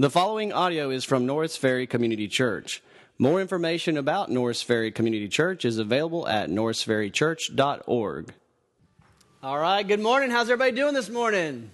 The following audio is from Norris Ferry Community Church. More information about Norris Ferry Community Church is available at norrisferrychurch.org. All right, good morning. How's everybody doing this morning?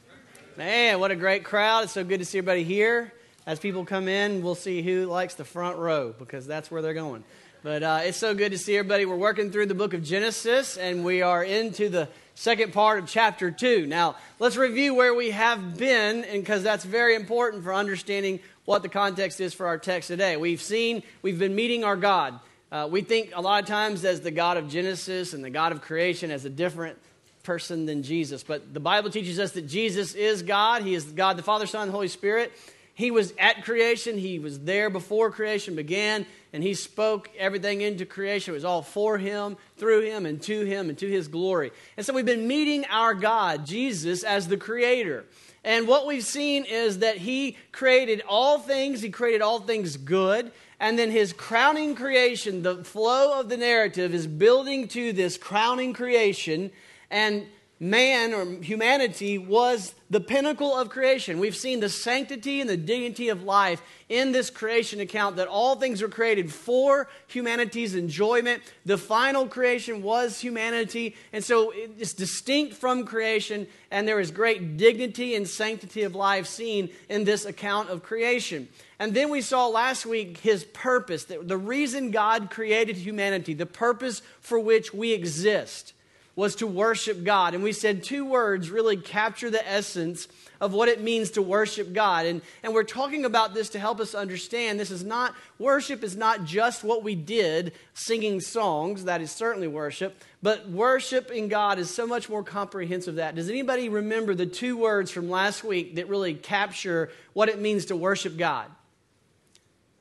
Man, what a great crowd. It's so good to see everybody here. As people come in, we'll see who likes the front row because that's where they're going. But uh, it's so good to see everybody. We're working through the book of Genesis and we are into the second part of chapter 2. Now, let's review where we have been, because that's very important for understanding what the context is for our text today. We've seen, we've been meeting our God. Uh, we think a lot of times as the God of Genesis and the God of creation as a different person than Jesus. But the Bible teaches us that Jesus is God. He is God the Father, Son, and Holy Spirit. He was at creation, He was there before creation began, and He spoke everything into creation. It was all for Him, through Him, and to Him, and to His glory. And so we've been meeting our God, Jesus, as the Creator. And what we've seen is that He created all things, He created all things good. And then his crowning creation, the flow of the narrative is building to this crowning creation. And man or humanity was the pinnacle of creation. We've seen the sanctity and the dignity of life in this creation account that all things were created for humanity's enjoyment. The final creation was humanity, and so it's distinct from creation, and there is great dignity and sanctity of life seen in this account of creation. And then we saw last week his purpose, the reason God created humanity, the purpose for which we exist was to worship God. And we said two words really capture the essence of what it means to worship God. And, and we're talking about this to help us understand this is not, worship is not just what we did, singing songs, that is certainly worship, but worship in God is so much more comprehensive that. Does anybody remember the two words from last week that really capture what it means to worship God?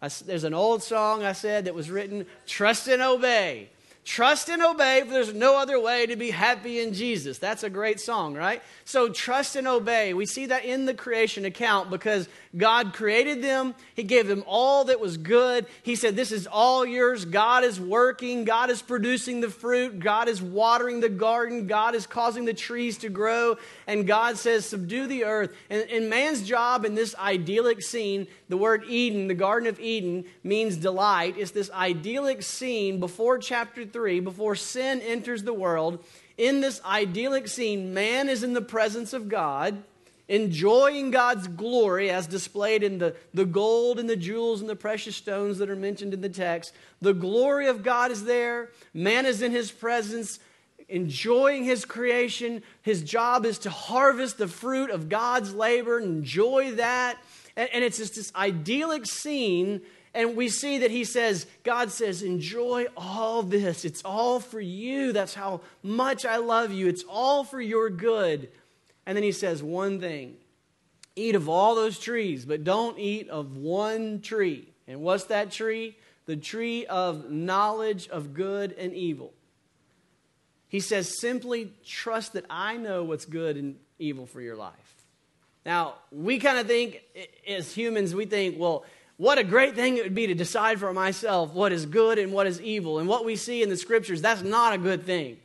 I, there's an old song I said that was written, Trust and Obey. Trust and obey, for there's no other way to be happy in Jesus. That's a great song, right? So trust and obey. We see that in the creation account because God created them. He gave them all that was good. He said, This is all yours. God is working. God is producing the fruit. God is watering the garden. God is causing the trees to grow. And God says, Subdue the earth. And, and man's job in this idyllic scene, the word Eden, the Garden of Eden, means delight. It's this idyllic scene before chapter 3, before sin enters the world. In this idyllic scene, man is in the presence of God enjoying God's glory as displayed in the, the gold and the jewels and the precious stones that are mentioned in the text. The glory of God is there. Man is in his presence, enjoying his creation. His job is to harvest the fruit of God's labor and enjoy that. And, and it's just this idyllic scene. And we see that he says, God says, enjoy all this. It's all for you. That's how much I love you. It's all for your good. And then he says one thing eat of all those trees, but don't eat of one tree. And what's that tree? The tree of knowledge of good and evil. He says, simply trust that I know what's good and evil for your life. Now, we kind of think, as humans, we think, well, what a great thing it would be to decide for myself what is good and what is evil. And what we see in the scriptures, that's not a good thing.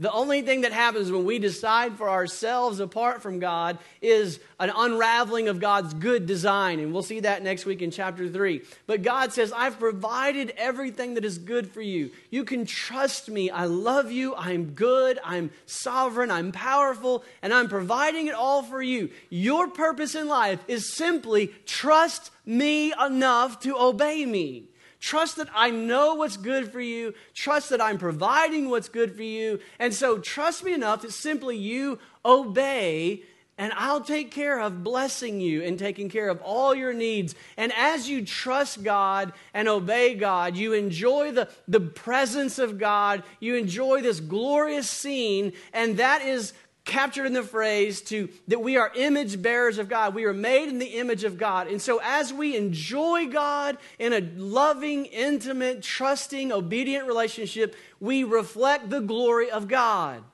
The only thing that happens when we decide for ourselves apart from God is an unraveling of God's good design. And we'll see that next week in chapter 3. But God says, I've provided everything that is good for you. You can trust me. I love you. I'm good. I'm sovereign. I'm powerful. And I'm providing it all for you. Your purpose in life is simply trust me enough to obey me. Trust that I know what's good for you. Trust that I'm providing what's good for you. And so trust me enough that simply you obey and I'll take care of blessing you and taking care of all your needs. And as you trust God and obey God, you enjoy the, the presence of God. You enjoy this glorious scene, and that is captured in the phrase to that we are image bearers of God. We are made in the image of God. And so as we enjoy God in a loving, intimate, trusting, obedient relationship, we reflect the glory of God.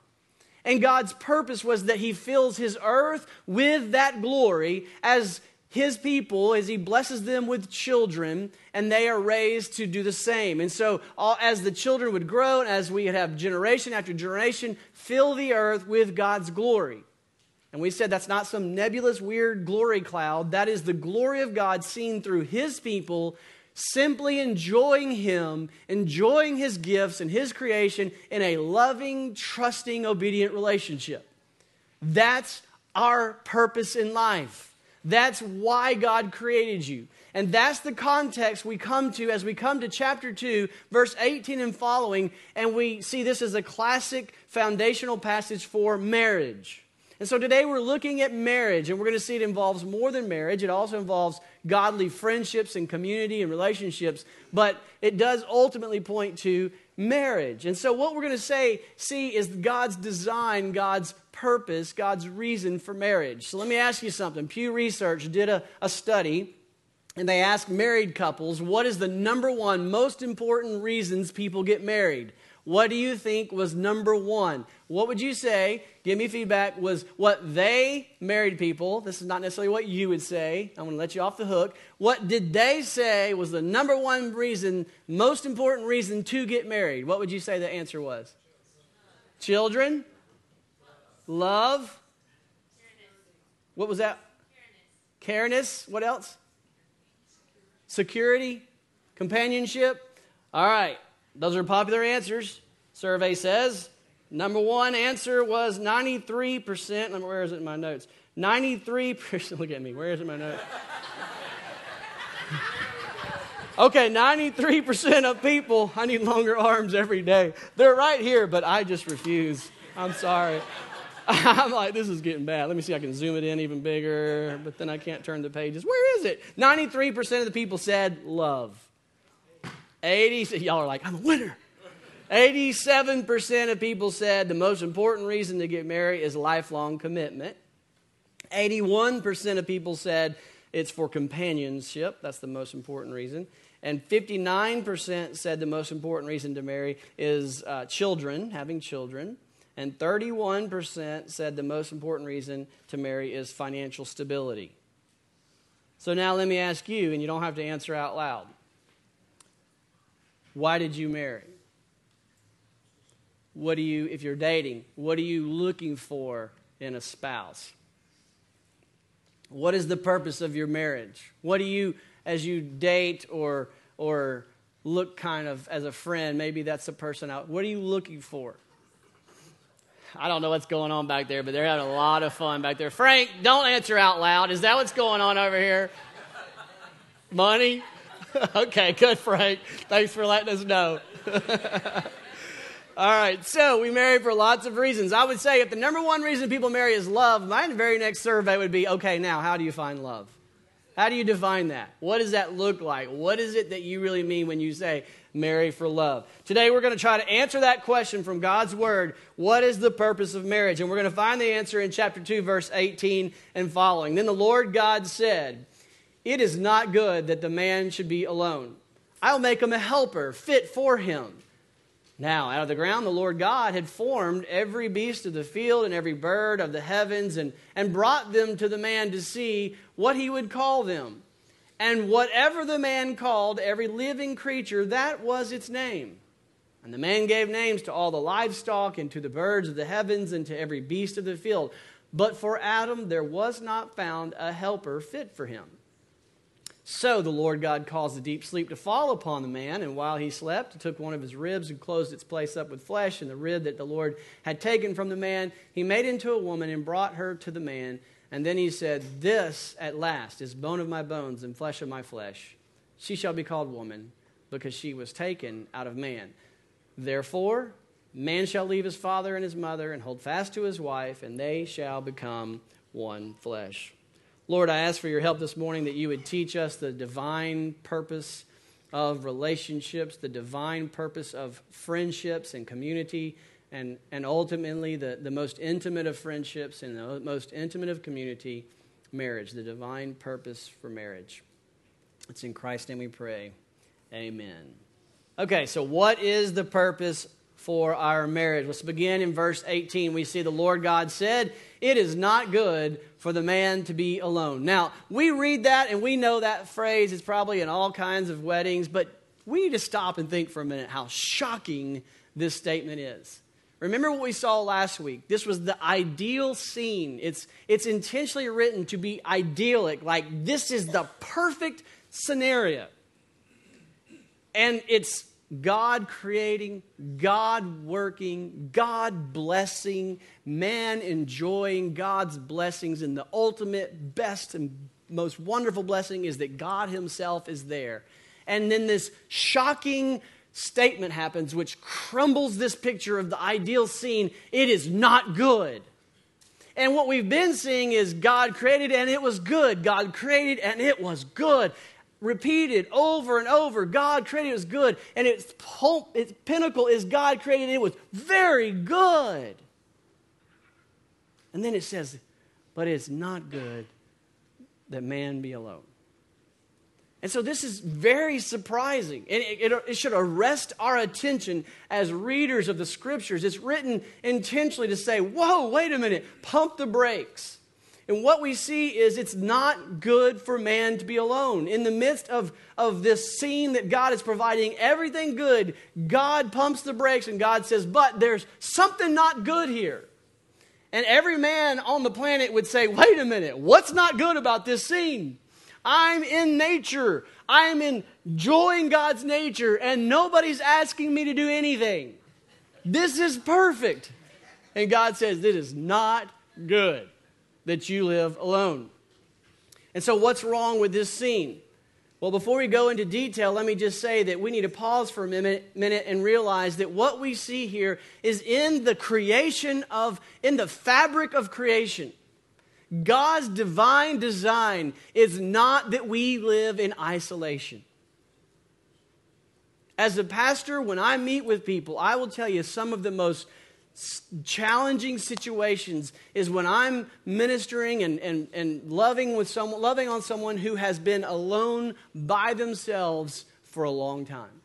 And God's purpose was that he fills his earth with that glory as his people as he blesses them with children and they are raised to do the same and so all, as the children would grow and as we have generation after generation fill the earth with god's glory And we said that's not some nebulous, weird glory cloud. That is the glory of God seen through His people simply enjoying Him, enjoying His gifts and His creation in a loving, trusting, obedient relationship. That's our purpose in life. That's why God created you. And that's the context we come to as we come to chapter 2, verse 18 and following, and we see this as a classic foundational passage for marriage. And so today we're looking at marriage, and we're going to see it involves more than marriage. It also involves godly friendships and community and relationships, but it does ultimately point to marriage. And so what we're going to say, see, is God's design, God's purpose, God's reason for marriage. So let me ask you something. Pew Research did a, a study and they asked married couples, what is the number one most important reasons people get married? What do you think was number one? What would you say? Give me feedback. Was what they, married people, this is not necessarily what you would say. I'm going to let you off the hook. What did they say was the number one reason, most important reason to get married? What would you say the answer was? Children? Love? What was that? Careness. What else? security, companionship. All right, those are popular answers. Survey says number one answer was 93%. Where is it in my notes? 93%. Look at me. Where is it in my notes? Okay, 93% of people, I need longer arms every day. They're right here, but I just refuse. I'm sorry. I'm like, this is getting bad. Let me see, I can zoom it in even bigger, but then I can't turn the pages. Where is it? 93% of the people said love. 80, y'all are like, I'm a winner. 87% of people said the most important reason to get married is lifelong commitment. 81% of people said it's for companionship. That's the most important reason. And 59% said the most important reason to marry is uh, children, having children and 31% said the most important reason to marry is financial stability. So now let me ask you, and you don't have to answer out loud. Why did you marry? What do you, if you're dating, what are you looking for in a spouse? What is the purpose of your marriage? What do you, as you date or, or look kind of as a friend, maybe that's the person out, what are you looking for? I don't know what's going on back there, but they're having a lot of fun back there. Frank, don't answer out loud. Is that what's going on over here? Money? okay, good, Frank. Thanks for letting us know. All right, so we marry for lots of reasons. I would say if the number one reason people marry is love, my very next survey would be okay, now, how do you find love? How do you define that? What does that look like? What is it that you really mean when you say marry for love? Today we're going to try to answer that question from God's Word. What is the purpose of marriage? And we're going to find the answer in chapter 2, verse 18 and following. Then the Lord God said, It is not good that the man should be alone. I'll make him a helper fit for him. Now, out of the ground, the Lord God had formed every beast of the field and every bird of the heavens and, and brought them to the man to see what he would call them. And whatever the man called every living creature, that was its name. And the man gave names to all the livestock and to the birds of the heavens and to every beast of the field. But for Adam there was not found a helper fit for him. So the Lord God caused a deep sleep to fall upon the man, and while he slept, he took one of his ribs and closed its place up with flesh, and the rib that the Lord had taken from the man, he made into a woman and brought her to the man. And then he said, This at last is bone of my bones and flesh of my flesh. She shall be called woman, because she was taken out of man. Therefore, man shall leave his father and his mother and hold fast to his wife, and they shall become one flesh. Lord, I ask for your help this morning that you would teach us the divine purpose of relationships, the divine purpose of friendships and community, and, and ultimately the, the most intimate of friendships and the most intimate of community, marriage, the divine purpose for marriage. It's in Christ's name we pray. Amen. Okay, so what is the purpose for our marriage. Let's begin in verse 18. We see the Lord God said, It is not good for the man to be alone. Now, we read that and we know that phrase is probably in all kinds of weddings, but we need to stop and think for a minute how shocking this statement is. Remember what we saw last week. This was the ideal scene. It's, it's intentionally written to be idyllic, like this is the perfect scenario. And it's God creating, God working, God blessing, man enjoying God's blessings. And the ultimate, best, and most wonderful blessing is that God Himself is there. And then this shocking statement happens, which crumbles this picture of the ideal scene. It is not good. And what we've been seeing is God created and it was good. God created and it was good repeated over and over. God created it was good, and its, its pinnacle is God created it was very good. And then it says, but it's not good that man be alone. And so this is very surprising. And it, it, it, should arrest our attention as readers of the scriptures. It's written intentionally to say, whoa, wait a minute, pump the brakes. And what we see is it's not good for man to be alone. In the midst of, of this scene that God is providing everything good, God pumps the brakes and God says, But there's something not good here. And every man on the planet would say, Wait a minute, what's not good about this scene? I'm in nature, I'm enjoying God's nature, and nobody's asking me to do anything. This is perfect. And God says, This is not good that you live alone. And so, what's wrong with this scene? Well, before we go into detail, let me just say that we need to pause for a minute, minute and realize that what we see here is in the creation of, in the fabric of creation. God's divine design is not that we live in isolation. As a pastor, when I meet with people, I will tell you some of the most challenging situations is when I'm ministering and, and, and loving, with someone, loving on someone who has been alone by themselves for a long time.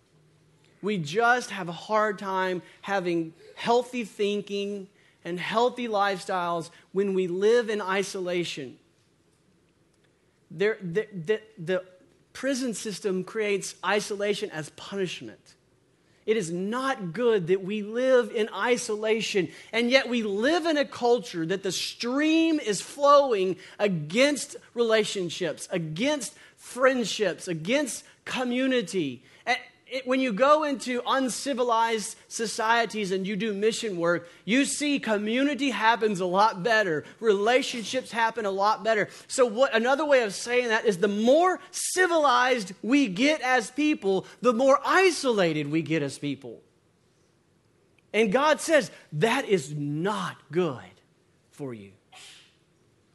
We just have a hard time having healthy thinking and healthy lifestyles when we live in isolation. There, the, the, the prison system creates isolation as punishment. It is not good that we live in isolation, and yet we live in a culture that the stream is flowing against relationships, against friendships, against community it, when you go into uncivilized societies and you do mission work, you see community happens a lot better. Relationships happen a lot better. So, what another way of saying that is the more civilized we get as people, the more isolated we get as people. And God says that is not good for you.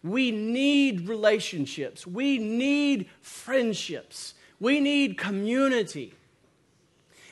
We need relationships. We need friendships. We need community.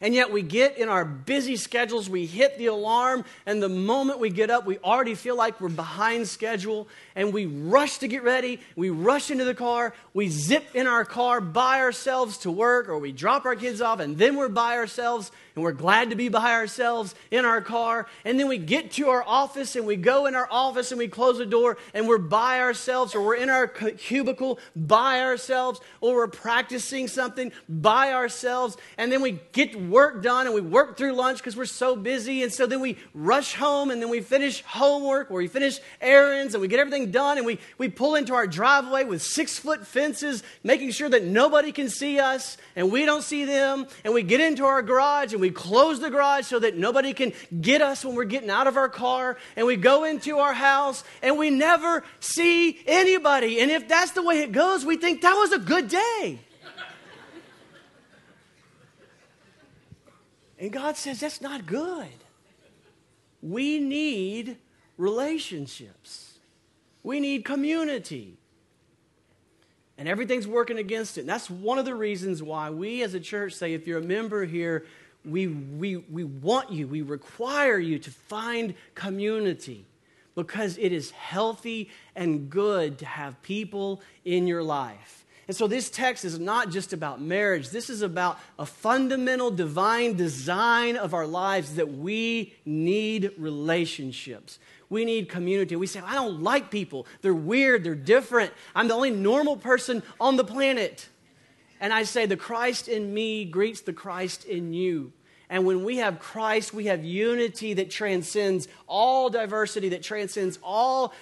And yet we get in our busy schedules, we hit the alarm, and the moment we get up, we already feel like we're behind schedule, and we rush to get ready. We rush into the car, we zip in our car by ourselves to work, or we drop our kids off, and then we're by ourselves and we're glad to be by ourselves in our car. And then we get to our office and we go in our office and we close the door and we're by ourselves or we're in our cubicle by ourselves or we're practicing something by ourselves. And then we get work done and we work through lunch because we're so busy. And so then we rush home and then we finish homework or we finish errands and we get everything done and we, we pull into our driveway with six foot fences, making sure that nobody can see us and we don't see them. And we get into our garage and we close the garage so that nobody can get us when we're getting out of our car, and we go into our house and we never see anybody. And if that's the way it goes, we think that was a good day. And God says that's not good. We need relationships, we need community. And everything's working against it. And that's one of the reasons why we as a church say if you're a member here, we, we, we want you, we require you to find community because it is healthy and good to have people in your life. And so, this text is not just about marriage. This is about a fundamental divine design of our lives that we need relationships. We need community. We say, I don't like people. They're weird. They're different. I'm the only normal person on the planet. And I say, the Christ in me greets the Christ in you. And when we have Christ, we have unity that transcends all diversity, that transcends all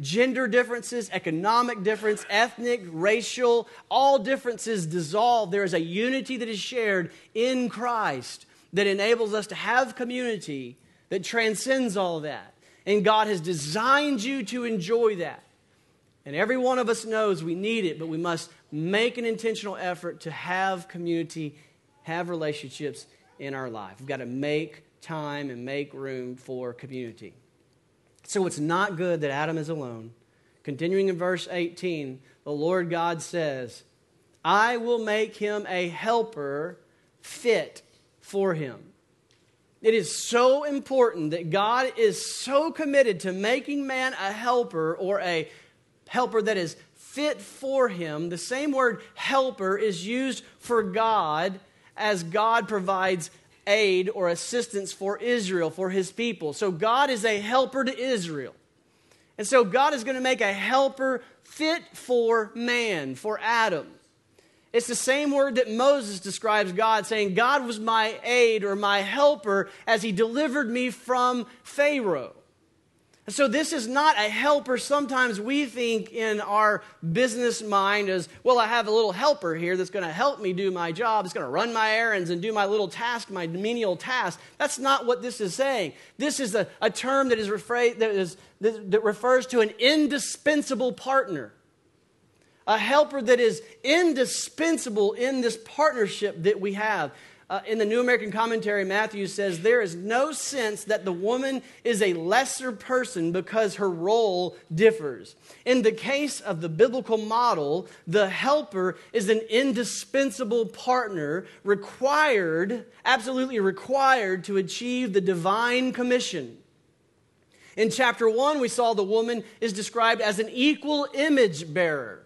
gender differences, economic difference, ethnic, racial, all differences dissolve. There is a unity that is shared in Christ that enables us to have community that transcends all that. And God has designed you to enjoy that. And every one of us knows we need it, but we must make an intentional effort to have community, have relationships in our life. We've got to make time and make room for community. So it's not good that Adam is alone. Continuing in verse 18, the Lord God says, I will make him a helper fit for him. It is so important that God is so committed to making man a helper or a helper that is fit for him. The same word helper is used for God as God provides aid or assistance for Israel, for his people. So God is a helper to Israel. And so God is going to make a helper fit for man, for Adam. It's the same word that Moses describes God, saying, God was my aid or my helper as he delivered me from Pharaoh. So, this is not a helper. Sometimes we think in our business mind as, well, I have a little helper here that's going to help me do my job. It's going to run my errands and do my little task, my menial task. That's not what this is saying. This is a, a term that, is refra- that, is, that, that refers to an indispensable partner, a helper that is indispensable in this partnership that we have. Uh, in the New American Commentary, Mathews says, There is no sense that the woman is a lesser person because her role differs. In the case of the biblical model, the helper is an indispensable partner required, absolutely required, to achieve the divine commission. In chapter 1, we saw the woman is described as an equal image bearer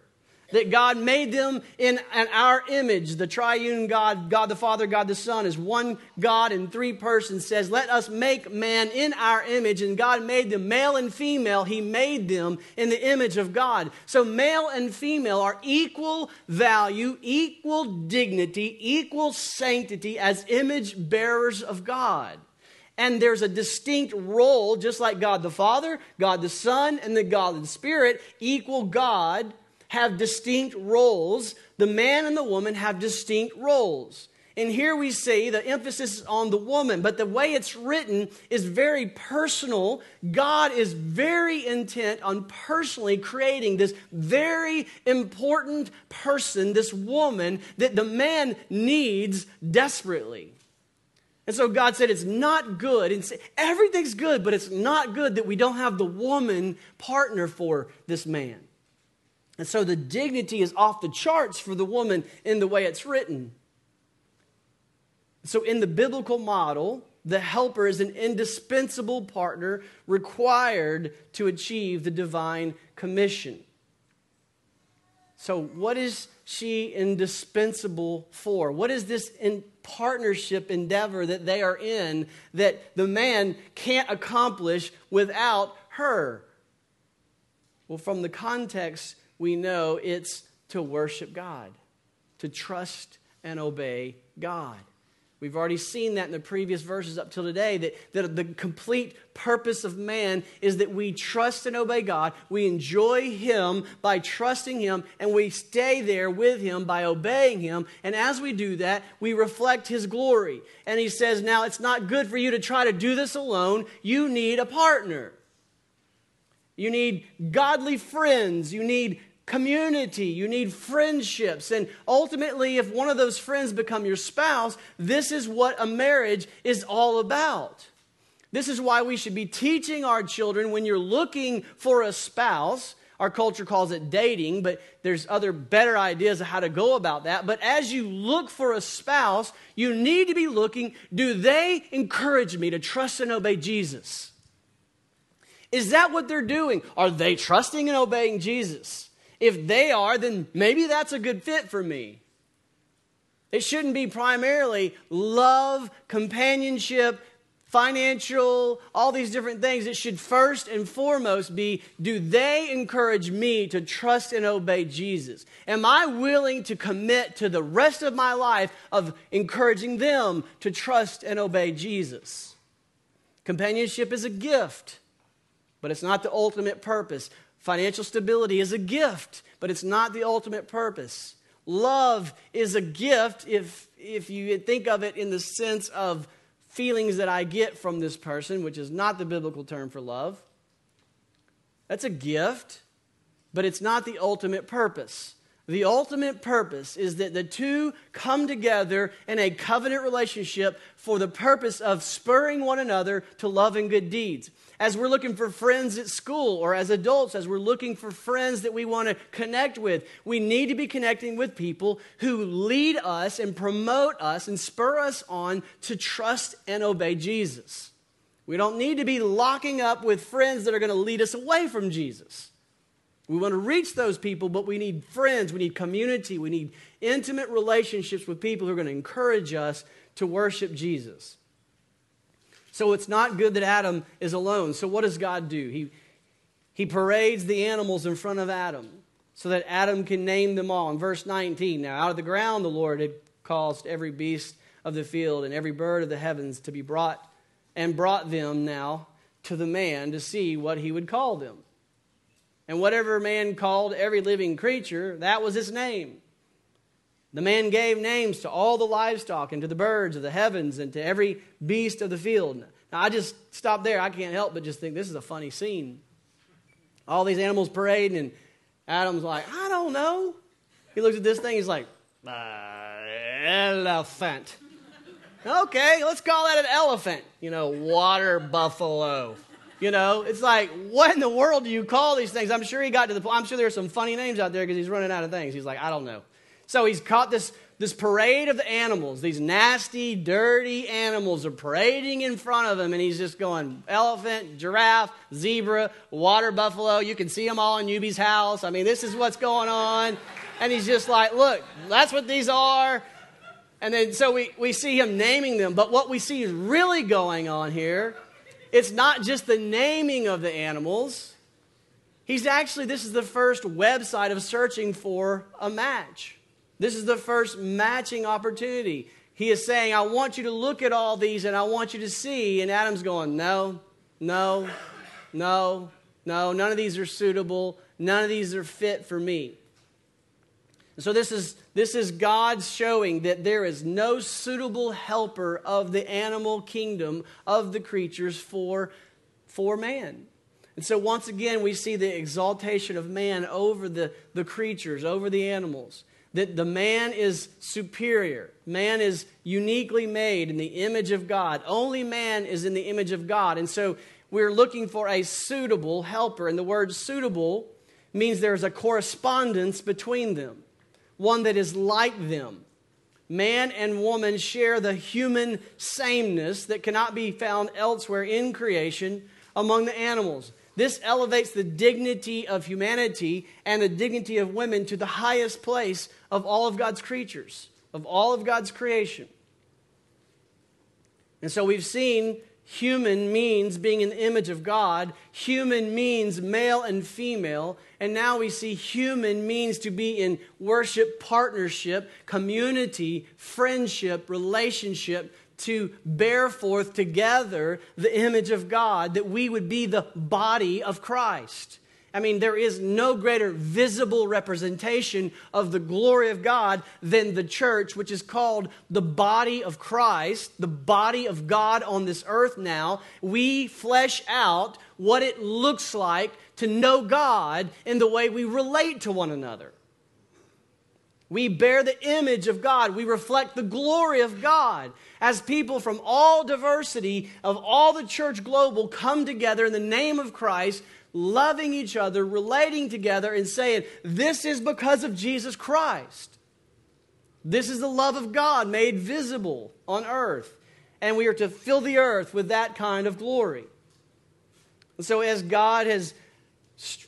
that God made them in, our image. The triune God, God the Father, God the Son, is one God in three persons, says, Let us make man in our image. And God made them male and female. He made them in the image of God. So male and female are equal value, equal dignity, equal sanctity as image bearers of God. And there's a distinct role, just like God the Father, God the Son, and the God the Spirit, equal God have distinct roles. The man and the woman have distinct roles. And here we see the emphasis on the woman, but the way it's written is very personal. God is very intent on personally creating this very important person, this woman that the man needs desperately. And so God said it's not good, and everything's good, but it's not good that we don't have the woman partner for this man. And so the dignity is off the charts for the woman in the way it's written. So, in the biblical model, the helper is an indispensable partner required to achieve the divine commission. So, what is she indispensable for? What is this in partnership endeavor that they are in that the man can't accomplish without her? Well, from the context, we know it's to worship God, to trust and obey God. We've already seen that in the previous verses up till today that, that the complete purpose of man is that we trust and obey God. We enjoy Him by trusting Him, and we stay there with Him by obeying Him. And as we do that, we reflect His glory. And He says, Now it's not good for you to try to do this alone. You need a partner. You need godly friends. You need community. You need friendships. And ultimately, if one of those friends become your spouse, this is what a marriage is all about. This is why we should be teaching our children when you're looking for a spouse. Our culture calls it dating, but there's other better ideas of how to go about that. But as you look for a spouse, you need to be looking do they encourage me to trust and obey Jesus? Is that what they're doing? Are they trusting and obeying Jesus? If they are, then maybe that's a good fit for me. It shouldn't be primarily love, companionship, financial, all these different things. It should first and foremost be do they encourage me to trust and obey Jesus? Am I willing to commit to the rest of my life of encouraging them to trust and obey Jesus? Companionship is a gift, but it's not the ultimate purpose. Financial stability is a gift, but it's not the ultimate purpose. Love is a gift if, if you think of it in the sense of feelings that I get from this person, which is not the biblical term for love. That's a gift, but it's not the ultimate purpose. The ultimate purpose is that the two come together in a covenant relationship for the purpose of spurring one another to love and good deeds as we're looking for friends at school or as adults, as we're looking for friends that we want to connect with, we need to be connecting with people who lead us and promote us and spur us on to trust and obey Jesus. We don't need to be locking up with friends that are going to lead us away from Jesus. We want to reach those people, but we need friends, we need community, we need intimate relationships with people who are going to encourage us to worship Jesus. So it's not good that Adam is alone. So what does God do? He, he parades the animals in front of Adam so that Adam can name them all. In verse 19, now out of the ground the Lord had caused every beast of the field and every bird of the heavens to be brought, and brought them now to the man to see what he would call them. And whatever man called every living creature, that was its name. The man gave names to all the livestock and to the birds of the heavens and to every beast of the field. Now, I just stop there. I can't help but just think this is a funny scene. All these animals parading, and Adam's like, I don't know. He looks at this thing, he's like, uh, elephant. okay, let's call that an elephant. You know, water buffalo. You know, it's like, what in the world do you call these things? I'm sure he got to the point. I'm sure there's some funny names out there because he's running out of things. He's like, I don't know. So he's caught this, this parade of the animals. These nasty, dirty animals are parading in front of him, and he's just going elephant, giraffe, zebra, water buffalo. You can see them all in Yubi's house. I mean, this is what's going on. And he's just like, look, that's what these are. And then so we, we see him naming them. But what we see is really going on here, it's not just the naming of the animals. He's actually, this is the first website of searching for a match. This is the first matching opportunity. He is saying, I want you to look at all these and I want you to see. And Adam's going, No, no, no, no, none of these are suitable. None of these are fit for me. So this is this is God showing that there is no suitable helper of the animal kingdom of the creatures for for man. And so once again we see the exaltation of man over the, the creatures, over the animals that the man is superior. Man is uniquely made in the image of God. Only man is in the image of God. And so we're looking for a suitable helper. And the word suitable means there's a correspondence between them, one that is like them. Man and woman share the human sameness that cannot be found elsewhere in creation among the animals. This elevates the dignity of humanity and the dignity of women to the highest place of all of God's creatures, of all of God's creation. And so we've seen human means being in the image of God, human means male and female, and now we see human means to be in worship, partnership, community, friendship, relationship to bear forth together the image of God, that we would be the body of Christ. I mean, there is no greater visible representation of the glory of God than the church, which is called the body of Christ, the body of God on this earth now. We flesh out what it looks like to know God in the way we relate to one another. We bear the image of God. We reflect the glory of God as people from all diversity of all the church global come together in the name of Christ, loving each other, relating together, and saying, This is because of Jesus Christ. This is the love of God made visible on earth. And we are to fill the earth with that kind of glory. And so, as God has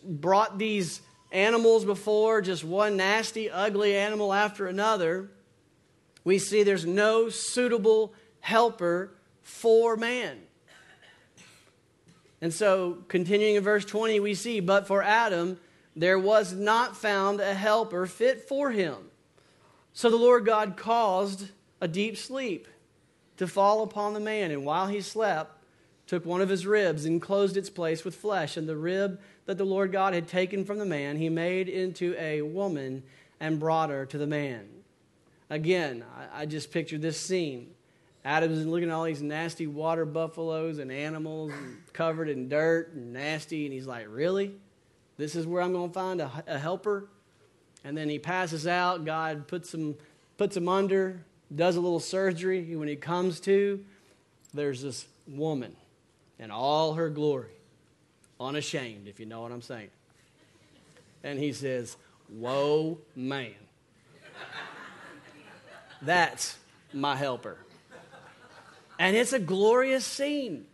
brought these animals before, just one nasty, ugly animal after another, we see there's no suitable helper for man. And so, continuing in verse 20, we see, But for Adam, there was not found a helper fit for him. So the Lord God caused a deep sleep to fall upon the man, and while he slept, took one of his ribs and closed its place with flesh. And the rib that the Lord God had taken from the man, he made into a woman and brought her to the man. Again, I, just pictured this scene. Adam's looking at all these nasty water buffaloes and animals covered in dirt and nasty, and he's like, Really? This is where I'm going to find a, a helper? And then he passes out. God puts him, puts him under, does a little surgery. When he comes to, there's this woman in all her glory, unashamed, if you know what I'm saying. And he says, Whoa, man. That's my helper. And it's a glorious scene.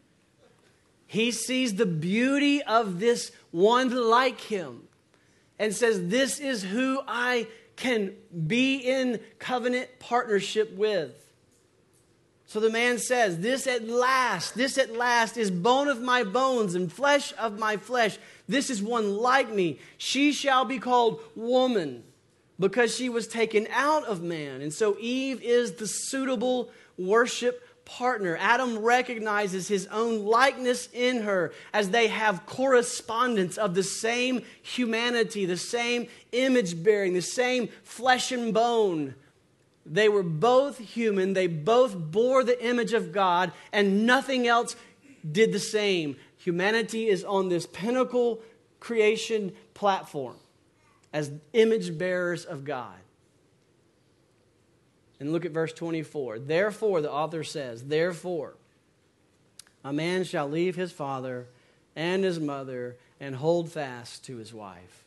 He sees the beauty of this one like him and says, This is who I can be in covenant partnership with. So the man says, This at last, this at last is bone of my bones and flesh of my flesh. This is one like me. She shall be called woman because she was taken out of man. And so Eve is the suitable worship partner. Adam recognizes his own likeness in her as they have correspondence of the same humanity, the same image bearing, the same flesh and bone. They were both human, they both bore the image of God, and nothing else did the same. Humanity is on this pinnacle creation platform as image bearers of God. And look at verse 24. Therefore, the author says, Therefore, a man shall leave his father and his mother and hold fast to his wife,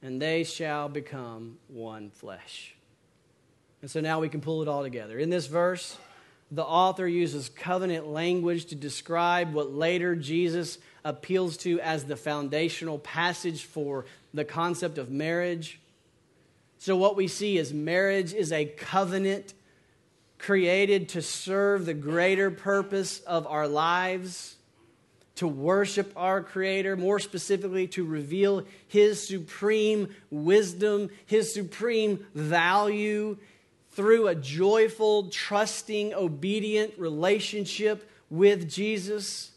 and they shall become one flesh. And so now we can pull it all together. In this verse, the author uses covenant language to describe what later Jesus appeals to as the foundational passage for the concept of marriage. So, what we see is marriage is a covenant created to serve the greater purpose of our lives, to worship our Creator, more specifically, to reveal His supreme wisdom, His supreme value through a joyful, trusting, obedient relationship with Jesus.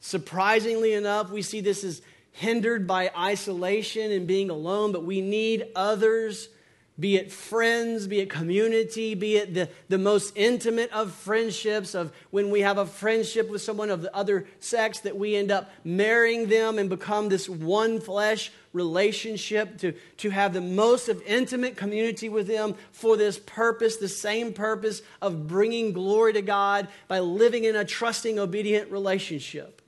Surprisingly enough, we see this as hindered by isolation and being alone, but we need others, be it friends, be it community, be it the, the most intimate of friendships, of when we have a friendship with someone of the other sex, that we end up marrying them and become this one flesh relationship, to, to have the most of intimate community with them for this purpose, the same purpose of bringing glory to God by living in a trusting, obedient relationship.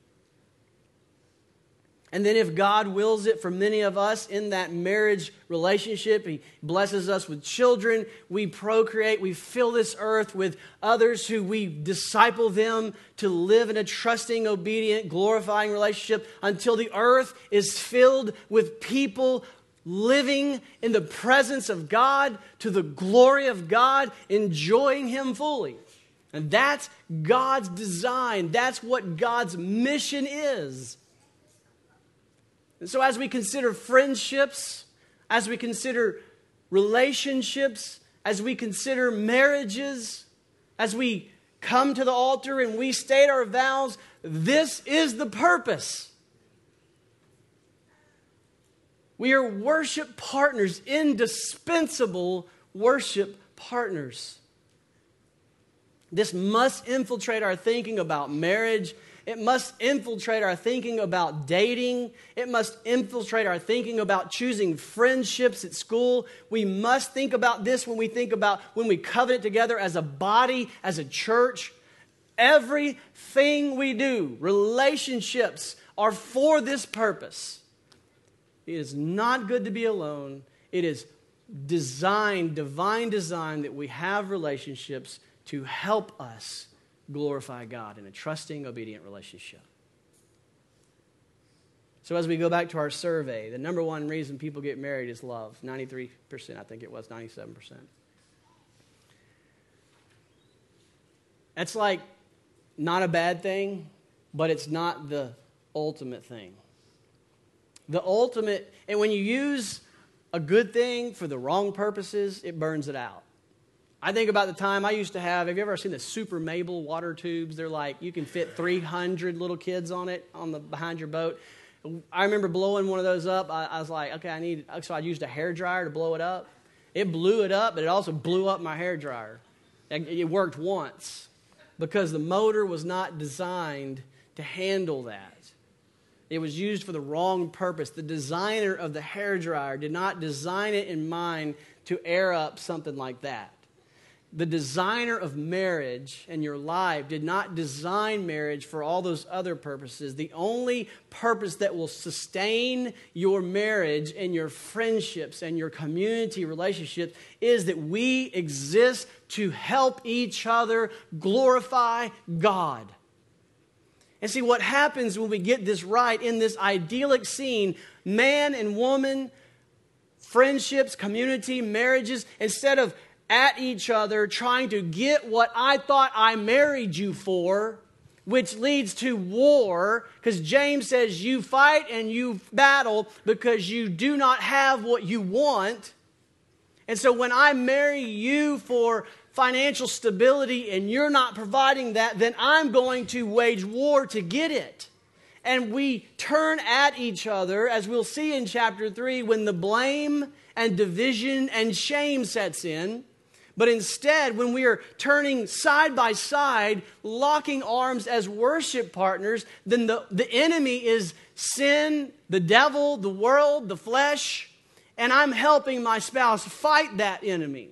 And then, if God wills it for many of us in that marriage relationship, He blesses us with children. We procreate. We fill this earth with others who we disciple them to live in a trusting, obedient, glorifying relationship until the earth is filled with people living in the presence of God to the glory of God, enjoying Him fully. And that's God's design, that's what God's mission is. And so, as we consider friendships, as we consider relationships, as we consider marriages, as we come to the altar and we state our vows, this is the purpose. We are worship partners, indispensable worship partners. This must infiltrate our thinking about marriage it must infiltrate our thinking about dating. It must infiltrate our thinking about choosing friendships at school. We must think about this when we think about when we covenant together as a body, as a church. Everything we do, relationships, are for this purpose. It is not good to be alone. It is designed, divine design, that we have relationships to help us glorify God in a trusting, obedient relationship. So, as we go back to our survey, the number one reason people get married is love 93%, I think it was 97%. That's like not a bad thing, but it's not the ultimate thing. The ultimate, and when you use a good thing for the wrong purposes, it burns it out. I think about the time I used to have. Have you ever seen the Super Mable water tubes? They're like you can fit 300 little kids on it on the behind your boat. I remember blowing one of those up. I, I was like, okay, I need. So I used a hair dryer to blow it up. It blew it up, but it also blew up my hair dryer. It worked once because the motor was not designed to handle that. It was used for the wrong purpose. The designer of the hair dryer did not design it in mind to air up something like that the designer of marriage and your life did not design marriage for all those other purposes. The only purpose that will sustain your marriage and your friendships and your community relationships is that we exist to help each other glorify God. And see what happens when we get this right in this idyllic scene man and woman, friendships, community, marriages, instead of at each other, trying to get what I thought I married you for, which leads to war, because James says you fight and you battle because you do not have what you want. And so when I marry you for financial stability and you're not providing that, then I'm going to wage war to get it. And we turn at each other, as we'll see in chapter 3, when the blame and division and shame sets in. But instead, when we are turning side by side, locking arms as worship partners, then the, the enemy is sin, the devil, the world, the flesh, and I'm helping my spouse fight that enemy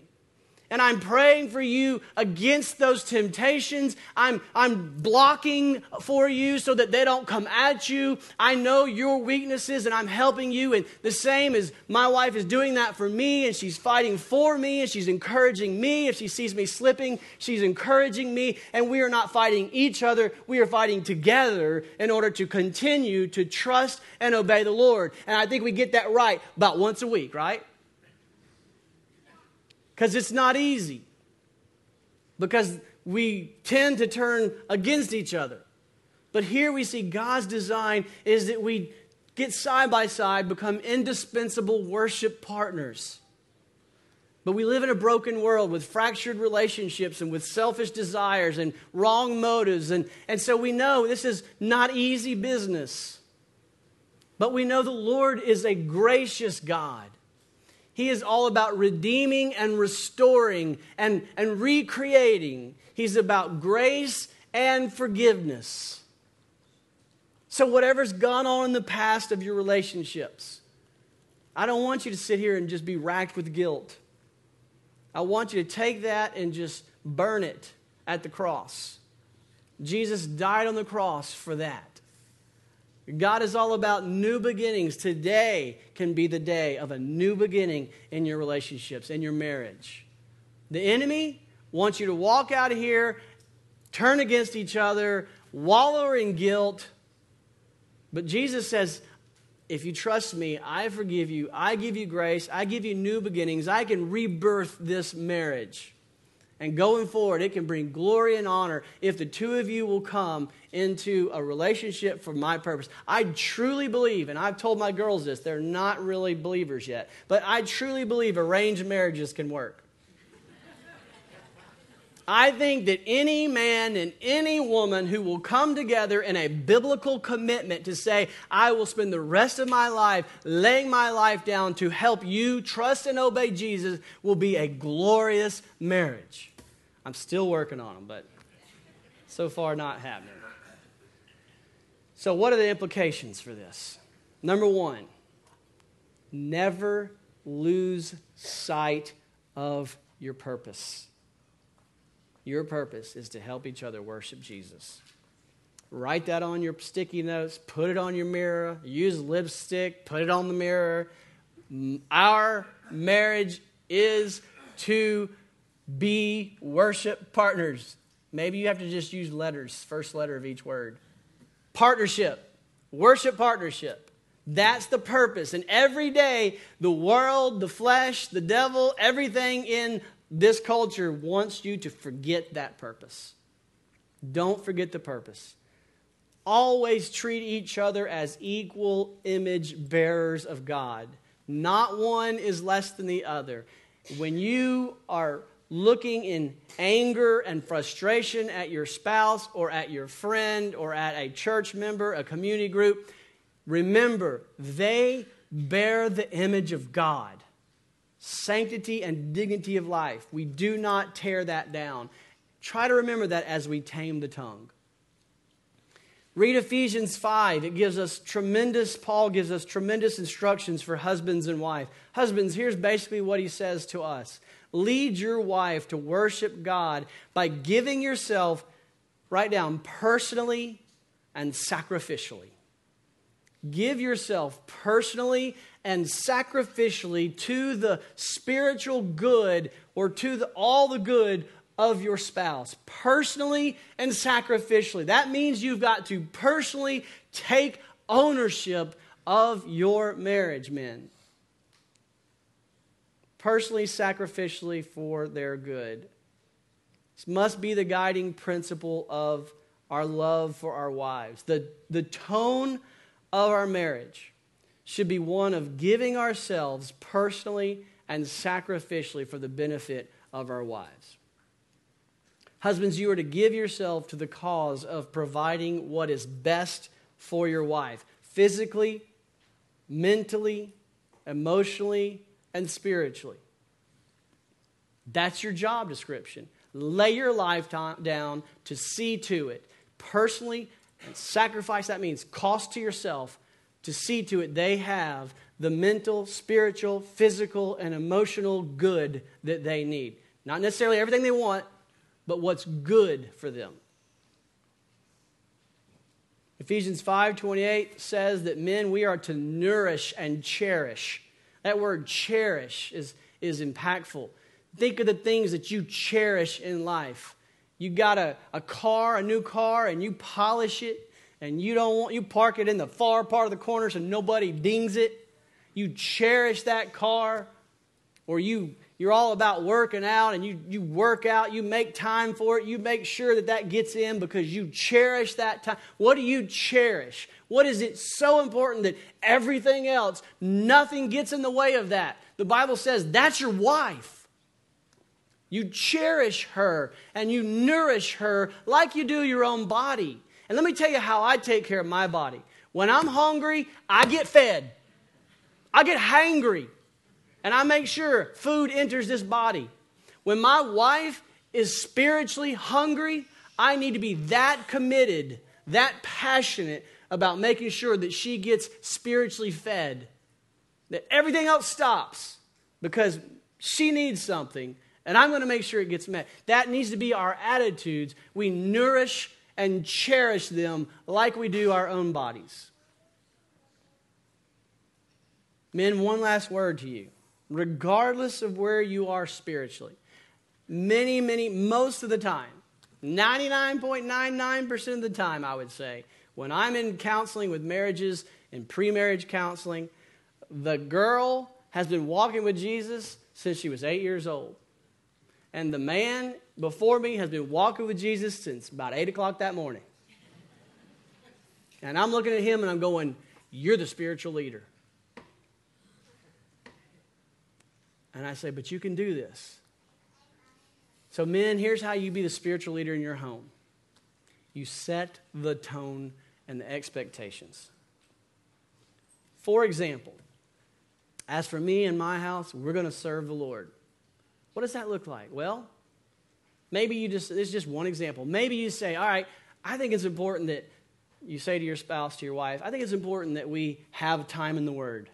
and I'm praying for you against those temptations. I'm, I'm blocking for you so that they don't come at you. I know your weaknesses and I'm helping you. And the same as my wife is doing that for me and she's fighting for me and she's encouraging me. If she sees me slipping, she's encouraging me. And we are not fighting each other, we are fighting together in order to continue to trust and obey the Lord. And I think we get that right about once a week, right? Because it's not easy. Because we tend to turn against each other. But here we see God's design is that we get side by side, become indispensable worship partners. But we live in a broken world with fractured relationships and with selfish desires and wrong motives. And, and so we know this is not easy business. But we know the Lord is a gracious God. He is all about redeeming and restoring and, and recreating. He's about grace and forgiveness. So, whatever's gone on in the past of your relationships, I don't want you to sit here and just be racked with guilt. I want you to take that and just burn it at the cross. Jesus died on the cross for that. God is all about new beginnings. Today can be the day of a new beginning in your relationships, in your marriage. The enemy wants you to walk out of here, turn against each other, wallow in guilt. But Jesus says, if you trust me, I forgive you, I give you grace, I give you new beginnings, I can rebirth this marriage. And going forward, it can bring glory and honor if the two of you will come into a relationship for my purpose. I truly believe, and I've told my girls this, they're not really believers yet, but I truly believe arranged marriages can work. I think that any man and any woman who will come together in a biblical commitment to say, I will spend the rest of my life laying my life down to help you trust and obey Jesus will be a glorious marriage. I'm still working on them, but so far not happening. So, what are the implications for this? Number one, never lose sight of your purpose. Your purpose is to help each other worship Jesus. Write that on your sticky notes, put it on your mirror, use lipstick, put it on the mirror. Our marriage is to be worship partners. Maybe you have to just use letters, first letter of each word. Partnership, worship partnership. That's the purpose. And every day, the world, the flesh, the devil, everything in this culture wants you to forget that purpose. Don't forget the purpose. always treat each other as equal image bearers of God. Not one is less than the other. When you are looking in anger and frustration at your spouse or at your friend or at a church member, a community group, remember they bear the image of God. Sanctity and dignity of life. We do not tear that down. Try to remember that as we tame the tongue. Read Ephesians 5. It gives us tremendous, Paul gives us tremendous instructions for husbands and wives. Husbands, here's basically what he says to us Lead your wife to worship God by giving yourself, write down, personally and sacrificially. Give yourself personally and sacrificially to the spiritual good or to the, all the good of your spouse, personally and sacrificially. That means you've got to personally take ownership of your marriage, men. Personally, sacrificially for their good. This must be the guiding principle of our love for our wives. The, the tone of our marriage should be one of giving ourselves personally and sacrificially for the benefit of our wives. Husbands, you are to give yourself to the cause of providing what is best for your wife physically, mentally, emotionally, and spiritually. That's your job description. Lay your life down to see to it personally and sacrifice. That means cost to yourself to see to it they have the mental, spiritual, physical, and emotional good that they need. Not necessarily everything they want, but what's good for them. Ephesians 5:28 says that men we are to nourish and cherish. That word cherish is, is impactful. Think of the things that you cherish in life. You got a, a car, a new car, and you polish it, and you don't want you park it in the far part of the corner so nobody dings it. You cherish that car, or you you're all about working out and you, you work out, you make time for it, you make sure that that gets in because you cherish that time. What do you cherish? What is it so important that everything else, nothing gets in the way of that? The Bible says that's your wife. You cherish her and you nourish her like you do your own body. And let me tell you how I take care of my body. When I'm hungry, I get fed. I get hangry and I make sure food enters this body. When my wife is spiritually hungry, I need to be that committed, that passionate about making sure that she gets spiritually fed. That everything else stops because she needs something and I'm going to make sure it gets met. That needs to be our attitudes. We nourish and cherish them like we do our own bodies. Men, one last word to you regardless of where you are spiritually. Many, many, most of the time, 99.99% of the time, I would say, when I'm in counseling with marriages, and pre marriage counseling, the girl has been walking with Jesus since she was eight years old. And the man before me has been walking with Jesus since about 8 o'clock that morning. And I'm looking at him and I'm going, You're the spiritual leader. And I say, But you can do this. So, men, here's how you be the spiritual leader in your home you set the tone and the expectations. For example, as for me and my house, we're going to serve the Lord. What does that look like? Well, maybe you just, this is just one example. Maybe you say, all right, I think it's important that you say to your spouse, to your wife, I think it's important that we have time in the Word.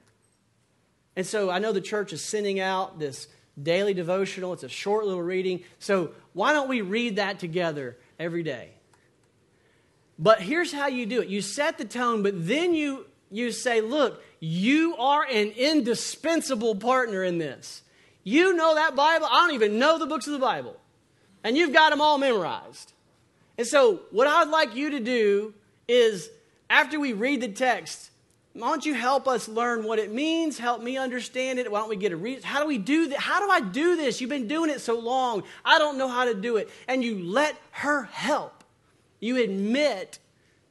And so I know the church is sending out this daily devotional. It's a short little reading. So why don't we read that together every day? But here's how you do it you set the tone, but then you, you say, look, you are an indispensable partner in this. You know that Bible. I don't even know the books of the Bible. And you've got them all memorized. And so, what I'd like you to do is, after we read the text, why don't you help us learn what it means? Help me understand it. Why don't we get a reason? How do we do that? How do I do this? You've been doing it so long. I don't know how to do it. And you let her help. You admit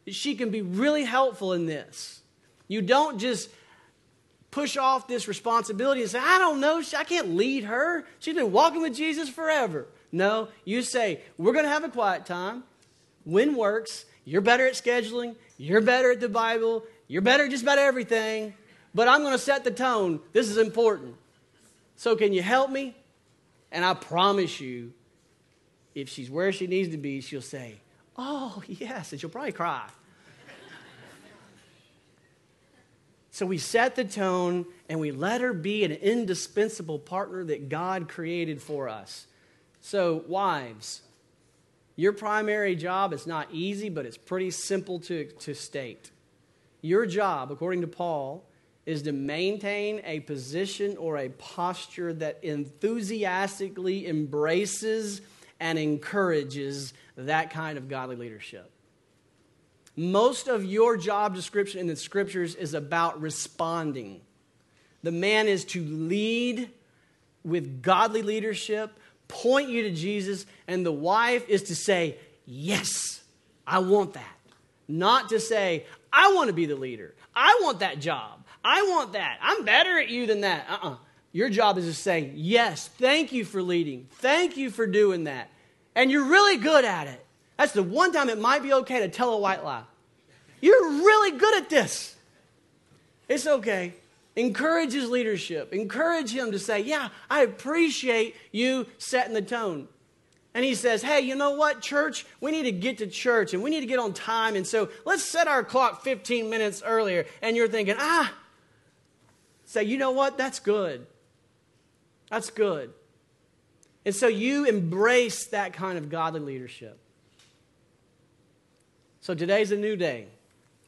she can be really helpful in this. You don't just push off this responsibility and say, I don't know, I can't lead her. She's been walking with Jesus forever. No, you say, We're going to have a quiet time. When works, you're better at scheduling, you're better at the Bible, you're better just about everything, but I'm going to set the tone. This is important. So, can you help me? And I promise you, if she's where she needs to be, she'll say, Oh, yes, and she'll probably cry. So we set the tone and we let her be an indispensable partner that God created for us. So, wives, your primary job is not easy, but it's pretty simple to, to state. Your job, according to Paul, is to maintain a position or a posture that enthusiastically embraces and encourages that kind of godly leadership. Most of your job description in the scriptures is about responding. The man is to lead with godly leadership, point you to Jesus, and the wife is to say, Yes, I want that. Not to say, I want to be the leader. I want that job. I want that. I'm better at you than that. Uh uh-uh. uh Your job is to say, Yes, thank you for leading. Thank you for doing that. And you're really good at it. That's the one time it might be okay to tell a white lie. You're really good at this. It's okay. Encourage his leadership. Encourage him to say, Yeah, I appreciate you setting the tone. And he says, Hey, you know what, church? We need to get to church and we need to get on time. And so let's set our clock 15 minutes earlier. And you're thinking, Ah, say, You know what? That's good. That's good. And so you embrace that kind of godly leadership. So today's a new day.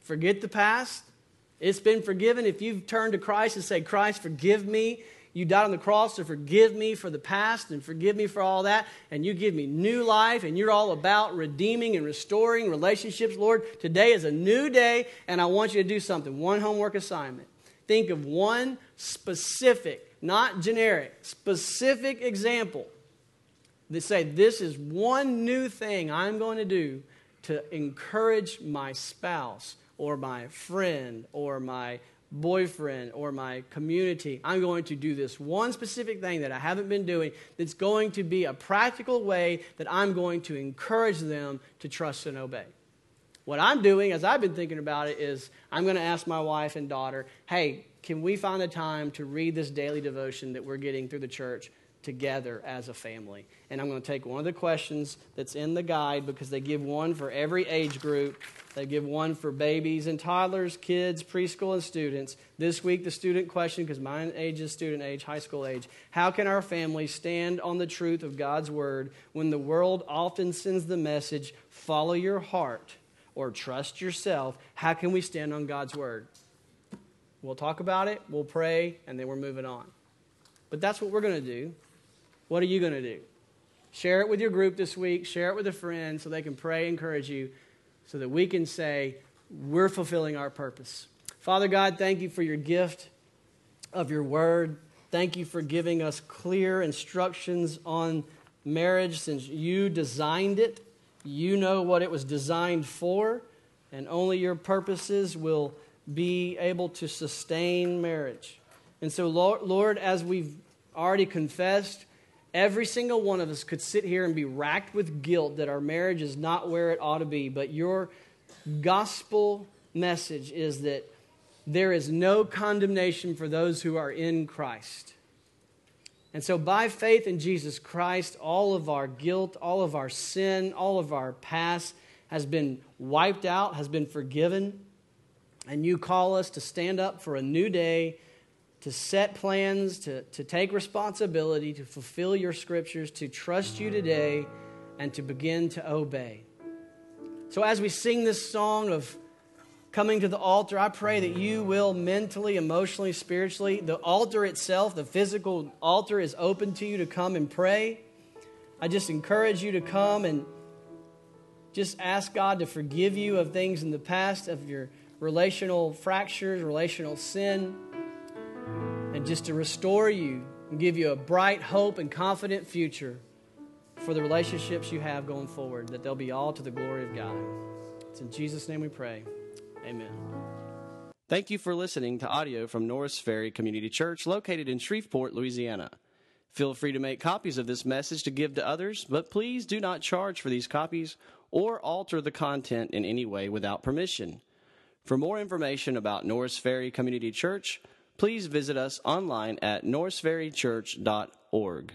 Forget the past. It's been forgiven. If you've turned to Christ and say, Christ, forgive me. You died on the cross to forgive me for the past and forgive me for all that. And you give me new life and you're all about redeeming and restoring relationships, Lord. Today is a new day and I want you to do something. One homework assignment. Think of one specific, not generic, specific example that say, This is one new thing I'm going to do to encourage my spouse or my friend or my boyfriend or my community. I'm going to do this one specific thing that I haven't been doing that's going to be a practical way that I'm going to encourage them to trust and obey. What I'm doing, as I've been thinking about it, is I'm going to ask my wife and daughter, hey, can we find a time to read this daily devotion that we're getting through the church? Together as a family. And I'm going to take one of the questions that's in the guide because they give one for every age group. They give one for babies and toddlers, kids, preschool, and students. This week, the student question, because mine age is student age, high school age. How can our family stand on the truth of God's word when the world often sends the message, follow your heart or trust yourself? How can we stand on God's word? We'll talk about it, we'll pray, and then we're moving on. But that's what we're going to do. What are you going to do? Share it with your group this week, share it with a friend so they can pray, encourage you, so that we can say, we're fulfilling our purpose. Father God, thank you for your gift of your word. Thank you for giving us clear instructions on marriage since you designed it. You know what it was designed for, and only your purposes will be able to sustain marriage. And so, Lord, as we've already confessed, Every single one of us could sit here and be racked with guilt that our marriage is not where it ought to be. But your gospel message is that there is no condemnation for those who are in Christ. And so, by faith in Jesus Christ, all of our guilt, all of our sin, all of our past has been wiped out, has been forgiven. And you call us to stand up for a new day to set plans, to, to take responsibility, to fulfill your scriptures, to trust you today, and to begin to obey. So, as we sing this song of coming to the altar, I pray that you will mentally, emotionally, spiritually, the altar itself, the physical altar, is open to you to come and pray. I just encourage you to come and just ask God to forgive you of things in the past, of your relational fractures, relational sin and just to restore you and give you a bright hope and confident future for the relationships you have going forward, that they'll be all to the glory of God. It's in Jesus' name we pray. Amen. Thank you for listening to audio from Norris Ferry Community Church located in Shreveport, Louisiana. Feel free to make copies of this message to give to others, but please do not charge for these copies or alter the content in any way without permission. For more information about Norris Ferry Community Church, please visit us online at norrisferrychurch.org.